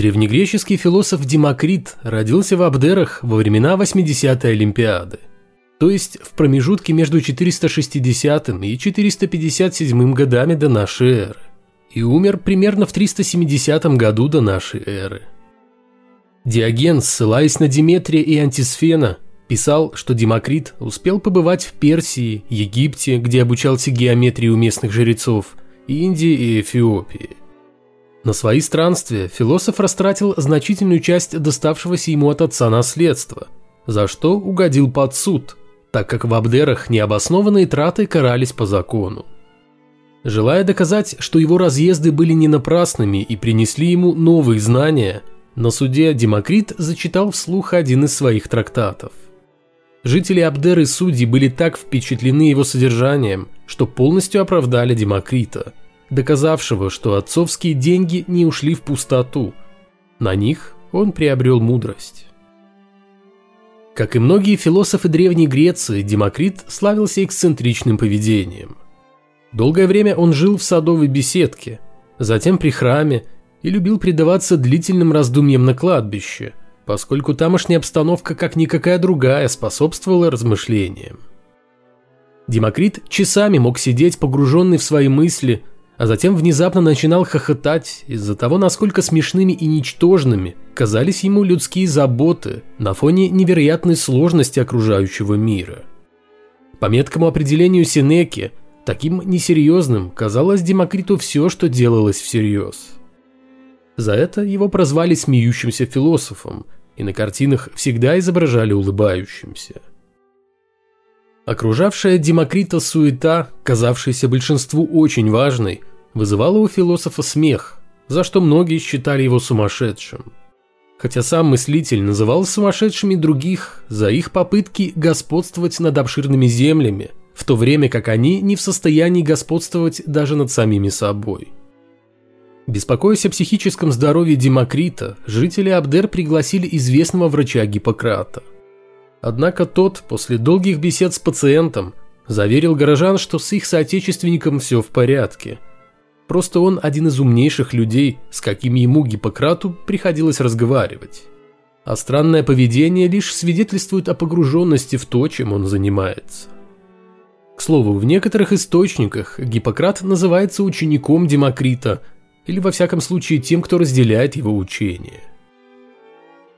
Древнегреческий философ Демокрит родился в Абдерах во времена 80-й Олимпиады, то есть в промежутке между 460 и 457 годами до нашей эры, и умер примерно в 370 году до нашей эры. Диоген, ссылаясь на Диметрия и Антисфена, писал, что Демокрит успел побывать в Персии, Египте, где обучался геометрии у местных жрецов, Индии и Эфиопии. На свои странствия философ растратил значительную часть доставшегося ему от отца наследства, за что угодил под суд, так как в Абдерах необоснованные траты карались по закону. Желая доказать, что его разъезды были не напрасными и принесли ему новые знания, на суде Демокрит зачитал вслух один из своих трактатов. Жители Абдеры судьи были так впечатлены его содержанием, что полностью оправдали Демокрита – доказавшего, что отцовские деньги не ушли в пустоту. На них он приобрел мудрость. Как и многие философы Древней Греции, Демокрит славился эксцентричным поведением. Долгое время он жил в садовой беседке, затем при храме и любил предаваться длительным раздумьям на кладбище, поскольку тамошняя обстановка, как никакая другая, способствовала размышлениям. Демокрит часами мог сидеть погруженный в свои мысли, а затем внезапно начинал хохотать из-за того, насколько смешными и ничтожными казались ему людские заботы на фоне невероятной сложности окружающего мира. По меткому определению Сенеки, таким несерьезным казалось Демокриту все, что делалось всерьез. За это его прозвали смеющимся философом, и на картинах всегда изображали улыбающимся. Окружавшая Демокрита суета, казавшаяся большинству очень важной, вызывало у философа смех, за что многие считали его сумасшедшим. Хотя сам мыслитель называл сумасшедшими других за их попытки господствовать над обширными землями, в то время как они не в состоянии господствовать даже над самими собой. Беспокоясь о психическом здоровье Демокрита, жители Абдер пригласили известного врача Гиппократа. Однако тот, после долгих бесед с пациентом, заверил горожан, что с их соотечественником все в порядке – Просто он один из умнейших людей, с какими ему Гиппократу приходилось разговаривать. А странное поведение лишь свидетельствует о погруженности в то, чем он занимается. К слову, в некоторых источниках Гиппократ называется учеником Демокрита, или во всяком случае тем, кто разделяет его учение.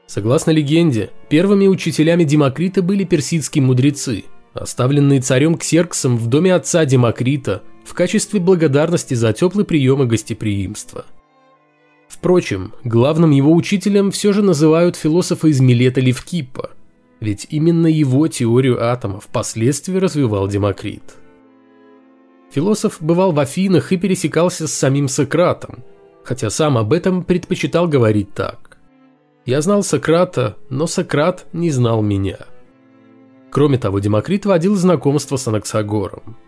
Согласно легенде, первыми учителями Демокрита были персидские мудрецы, оставленные царем Ксерксом в доме отца Демокрита – в качестве благодарности за теплый прием и гостеприимство. Впрочем, главным его учителем все же называют философа из Милета Левкиппа, ведь именно его теорию атома впоследствии развивал Демокрит. Философ бывал в Афинах и пересекался с самим Сократом, хотя сам об этом предпочитал говорить так. «Я знал Сократа, но Сократ не знал меня». Кроме того, Демокрит водил знакомство с Анаксагором –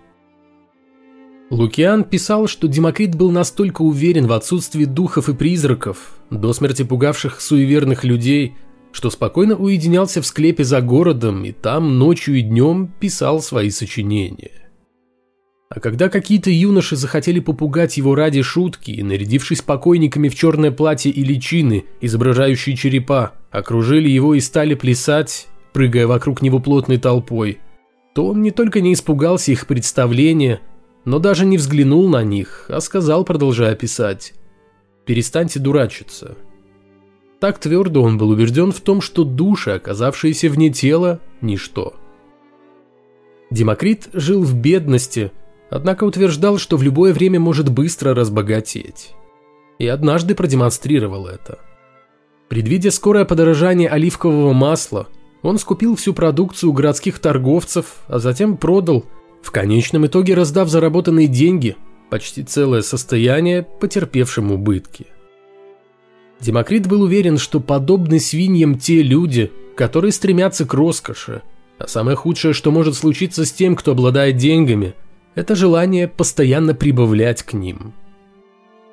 Лукиан писал, что Демокрит был настолько уверен в отсутствии духов и призраков, до смерти пугавших суеверных людей, что спокойно уединялся в склепе за городом и там ночью и днем писал свои сочинения. А когда какие-то юноши захотели попугать его ради шутки и, нарядившись покойниками в черное платье и личины, изображающие черепа, окружили его и стали плясать, прыгая вокруг него плотной толпой, то он не только не испугался их представления, но даже не взглянул на них, а сказал, продолжая писать, «Перестаньте дурачиться». Так твердо он был убежден в том, что души, оказавшиеся вне тела, – ничто. Демокрит жил в бедности, однако утверждал, что в любое время может быстро разбогатеть. И однажды продемонстрировал это. Предвидя скорое подорожание оливкового масла, он скупил всю продукцию у городских торговцев, а затем продал – в конечном итоге раздав заработанные деньги, почти целое состояние, потерпевшим убытки. Демокрит был уверен, что подобны свиньям те люди, которые стремятся к роскоши, а самое худшее, что может случиться с тем, кто обладает деньгами, это желание постоянно прибавлять к ним.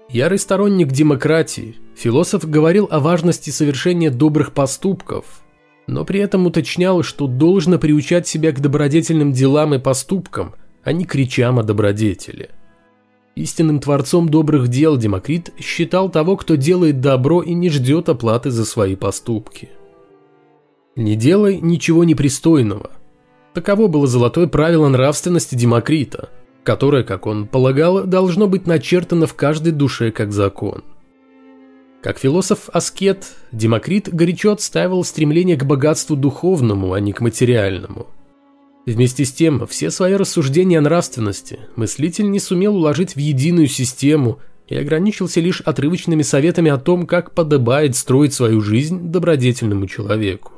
Ярый сторонник демократии, философ говорил о важности совершения добрых поступков, но при этом уточнял, что должно приучать себя к добродетельным делам и поступкам, а не кричам о добродетели. Истинным творцом добрых дел Демокрит считал того, кто делает добро и не ждет оплаты за свои поступки. «Не делай ничего непристойного». Таково было золотое правило нравственности Демокрита, которое, как он полагал, должно быть начертано в каждой душе как закон. Как философ-аскет, Демокрит горячо отстаивал стремление к богатству духовному, а не к материальному – Вместе с тем, все свои рассуждения о нравственности мыслитель не сумел уложить в единую систему и ограничился лишь отрывочными советами о том, как подобает строить свою жизнь добродетельному человеку.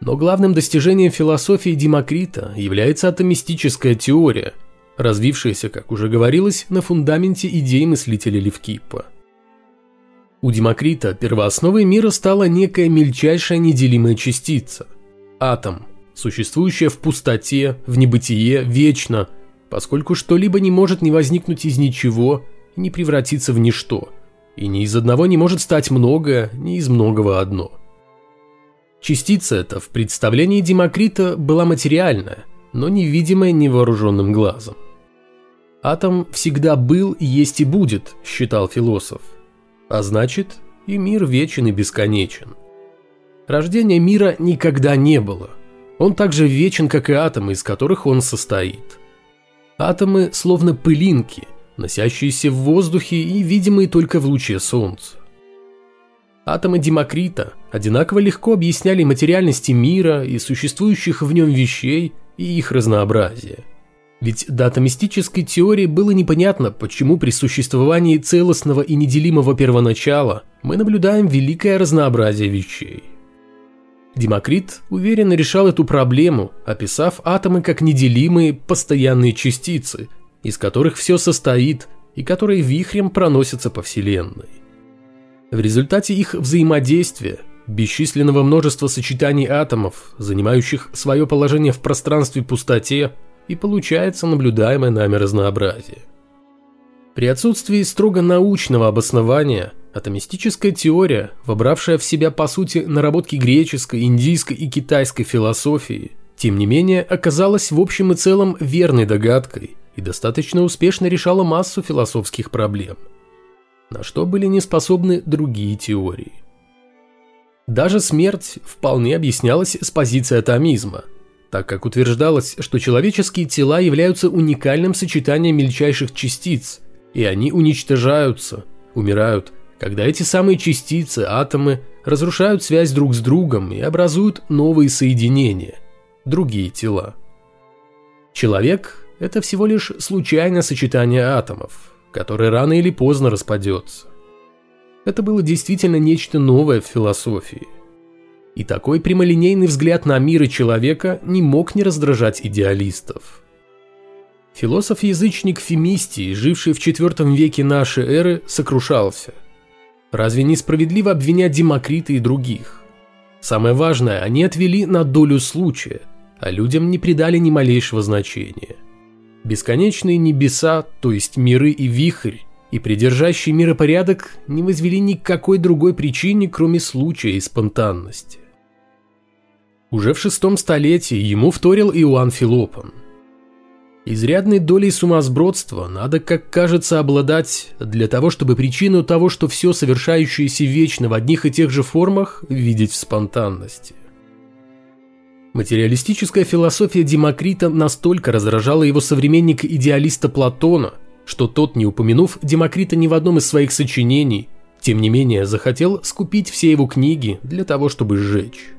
Но главным достижением философии Демокрита является атомистическая теория, развившаяся, как уже говорилось, на фундаменте идей мыслителя Левкиппа. У Демокрита первоосновой мира стала некая мельчайшая неделимая частица – атом – существующее в пустоте, в небытие, вечно, поскольку что-либо не может не возникнуть из ничего и не превратиться в ничто, и ни из одного не может стать многое, ни из многого одно. Частица эта в представлении Демокрита была материальная, но невидимая невооруженным глазом. Атом всегда был, есть и будет, считал философ. А значит, и мир вечен и бесконечен. Рождения мира никогда не было, он также вечен, как и атомы, из которых он состоит. Атомы словно пылинки, носящиеся в воздухе и видимые только в луче солнца. Атомы Демокрита одинаково легко объясняли материальности мира и существующих в нем вещей и их разнообразие. Ведь до атомистической теории было непонятно, почему при существовании целостного и неделимого первоначала мы наблюдаем великое разнообразие вещей. Демокрит уверенно решал эту проблему, описав атомы как неделимые постоянные частицы, из которых все состоит и которые вихрем проносятся по Вселенной. В результате их взаимодействия, бесчисленного множества сочетаний атомов, занимающих свое положение в пространстве пустоте, и получается наблюдаемое нами разнообразие. При отсутствии строго научного обоснования Атомистическая теория, вобравшая в себя по сути наработки греческой, индийской и китайской философии, тем не менее оказалась в общем и целом верной догадкой и достаточно успешно решала массу философских проблем, на что были не способны другие теории. Даже смерть вполне объяснялась с позиции атомизма, так как утверждалось, что человеческие тела являются уникальным сочетанием мельчайших частиц, и они уничтожаются, умирают когда эти самые частицы, атомы, разрушают связь друг с другом и образуют новые соединения, другие тела. Человек – это всего лишь случайное сочетание атомов, которое рано или поздно распадется. Это было действительно нечто новое в философии. И такой прямолинейный взгляд на мир и человека не мог не раздражать идеалистов. Философ-язычник Фемистий, живший в IV веке нашей эры, сокрушался – Разве несправедливо обвинять Демокрита и других? Самое важное, они отвели на долю случая, а людям не придали ни малейшего значения. Бесконечные небеса, то есть миры и вихрь, и придержащий миропорядок не возвели никакой другой причине, кроме случая и спонтанности. Уже в шестом столетии ему вторил Иоанн Филопон – Изрядной долей сумасбродства надо, как кажется, обладать для того, чтобы причину того, что все совершающееся вечно в одних и тех же формах, видеть в спонтанности. Материалистическая философия Демокрита настолько раздражала его современника-идеалиста Платона, что тот, не упомянув Демокрита ни в одном из своих сочинений, тем не менее захотел скупить все его книги для того, чтобы сжечь.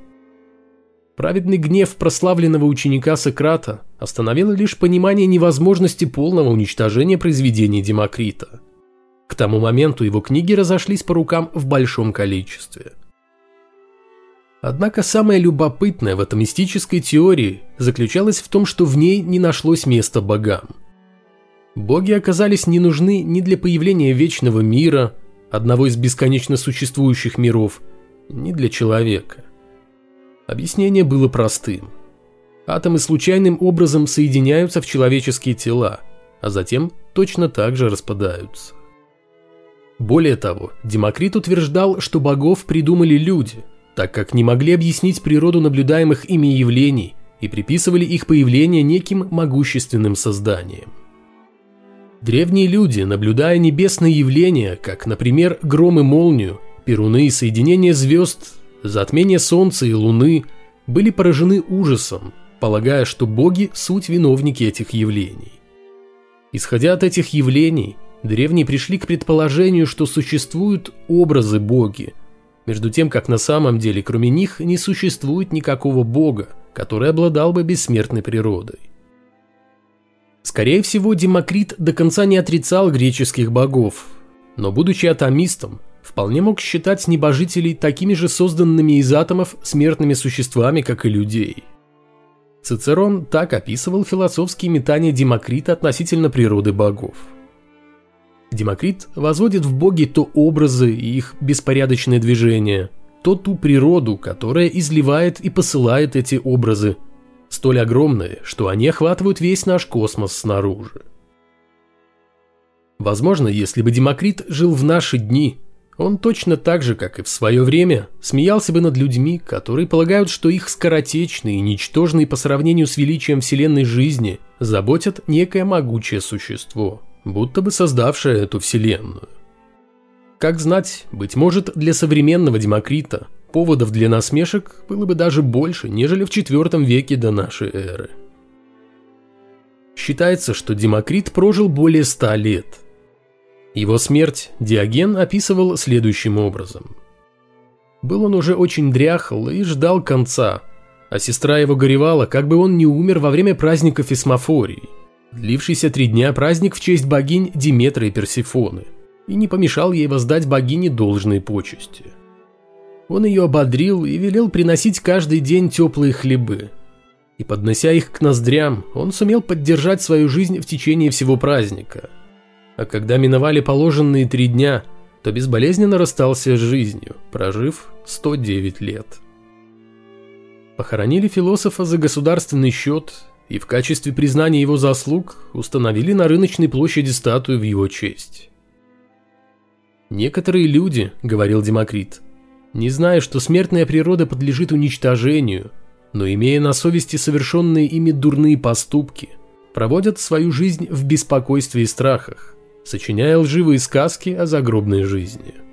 Праведный гнев прославленного ученика Сократа остановил лишь понимание невозможности полного уничтожения произведений Демокрита. К тому моменту его книги разошлись по рукам в большом количестве. Однако самое любопытное в атомистической теории заключалось в том, что в ней не нашлось места богам. Боги оказались не нужны ни для появления вечного мира, одного из бесконечно существующих миров, ни для человека. Объяснение было простым. Атомы случайным образом соединяются в человеческие тела, а затем точно так же распадаются. Более того, Демокрит утверждал, что богов придумали люди, так как не могли объяснить природу наблюдаемых ими явлений и приписывали их появление неким могущественным созданиям. Древние люди, наблюдая небесные явления, как, например, гром и молнию, перуны и соединение звезд, затмение солнца и луны, были поражены ужасом, полагая, что боги – суть виновники этих явлений. Исходя от этих явлений, древние пришли к предположению, что существуют образы боги, между тем, как на самом деле кроме них не существует никакого бога, который обладал бы бессмертной природой. Скорее всего, Демокрит до конца не отрицал греческих богов, но, будучи атомистом, вполне мог считать небожителей такими же созданными из атомов смертными существами, как и людей. Цицерон так описывал философские метания Демокрита относительно природы богов. Демокрит возводит в боги то образы и их беспорядочные движения, то ту природу, которая изливает и посылает эти образы, столь огромные, что они охватывают весь наш космос снаружи. Возможно, если бы Демокрит жил в наши дни, он точно так же, как и в свое время, смеялся бы над людьми, которые полагают, что их скоротечные и ничтожные по сравнению с величием вселенной жизни заботят некое могучее существо, будто бы создавшее эту вселенную. Как знать, быть может, для современного Демокрита поводов для насмешек было бы даже больше, нежели в IV веке до нашей эры. Считается, что Демокрит прожил более ста лет – его смерть Диоген описывал следующим образом. Был он уже очень дряхл и ждал конца, а сестра его горевала, как бы он не умер во время праздника Фесмофории, длившийся три дня праздник в честь богинь Диметры и Персифоны, и не помешал ей воздать богине должные почести. Он ее ободрил и велел приносить каждый день теплые хлебы. И поднося их к ноздрям, он сумел поддержать свою жизнь в течение всего праздника – а когда миновали положенные три дня, то безболезненно расстался с жизнью, прожив 109 лет. Похоронили философа за государственный счет и в качестве признания его заслуг установили на рыночной площади статую в его честь. «Некоторые люди, — говорил Демокрит, — не зная, что смертная природа подлежит уничтожению, но имея на совести совершенные ими дурные поступки, проводят свою жизнь в беспокойстве и страхах, сочиняя лживые сказки о загробной жизни.